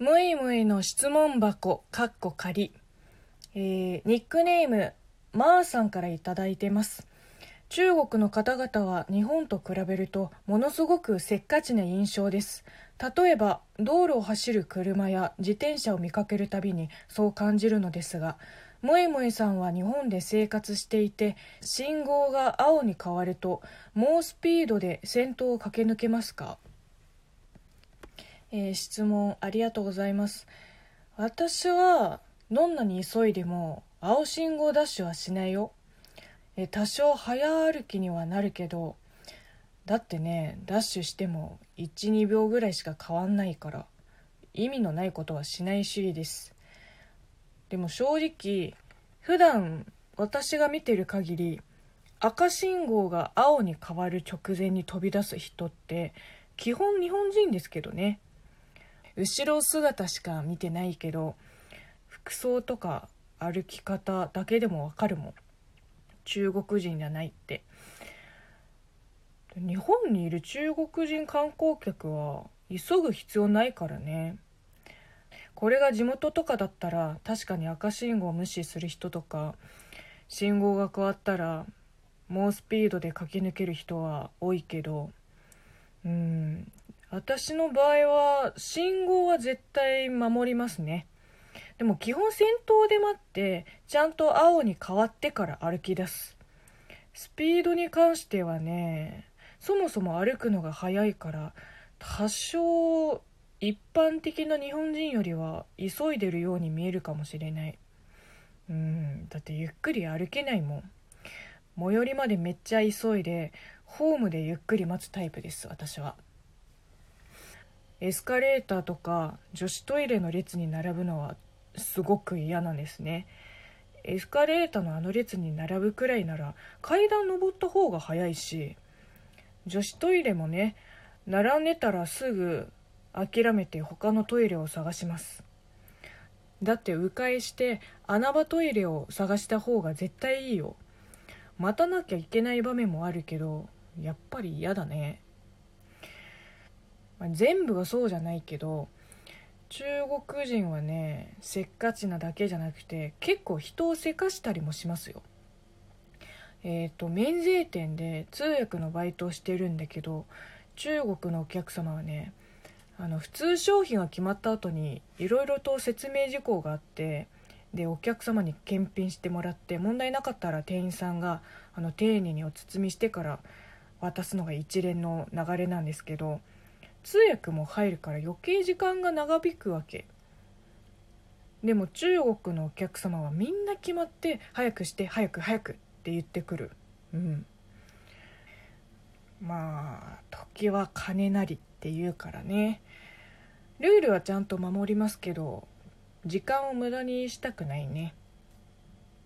むいむいの質問箱、かっこ仮。えー、ニックネーム、まーさんからいただいてます。中国の方々は日本と比べるとものすごくせっかちな印象です。例えば道路を走る車や自転車を見かけるたびにそう感じるのですが、もいもいさんは日本で生活していて信号が青に変わると猛スピードで先頭を駆け抜けますか？えー、質問ありがとうございます。私はどんなに急いでも青信号ダッシュはしないよ。え多少早歩きにはなるけどだってねダッシュしても12秒ぐらいしか変わんないから意味のないことはしない主義です。でも正直普段私が見てる限り赤信号が青に変わる直前に飛び出す人って基本日本人ですけどね。後ろ姿しか見てないけど服装とか歩き方だけでもわかるもん。中国人じゃないって。日本にいる中国人観光客は急ぐ必要ないからね。これが地元とかだったら確かに赤信号を無視する人とか信号が変わったら猛スピードで駆け抜ける人は多いけどうん私の場合は信号は絶対守りますね。でも基本先頭で待ってちゃんと青に変わってから歩き出す。スピードに関してはねそもそも歩くのが速いから多少一般的な日本人よりは急いでるように見えるかもしれない。うんだってゆっくり歩けないもん。最寄りまでめっちゃ急いでホームでゆっくり待つタイプです私は。エスカレーターとか女子トイレの列に並ぶのはすごく嫌なんですね。エスカレーターのあの列に並ぶくらいなら階段登った方が早いし女子トイレもね並んでたらすぐ諦めて他のトイレを探します。だって迂回して穴場トイレを探した方が絶対いいよ。待たなきゃいけない場面もあるけどやっぱり嫌だね、まあ、全部がそうじゃないけど中国人はねせっかちなだけじゃなくて結構人をせかしたりもしますよ。えっ、ー、と免税店で通訳のバイトをしてるんだけど中国のお客様はねあの普通商品が決まった後にいろいろと説明事項があってでお客様に検品してもらって問題なかったら店員さんがあの丁寧にお包みしてから渡すのが一連の流れなんですけど通訳も入るから余計時間が長引くわけ。でも中国のお客様はみんな決まって早くして早く早くって言ってくる。うん。まあ時は金なりって言うからね。ルールはちゃんと守りますけど時間を無駄にしたくないね。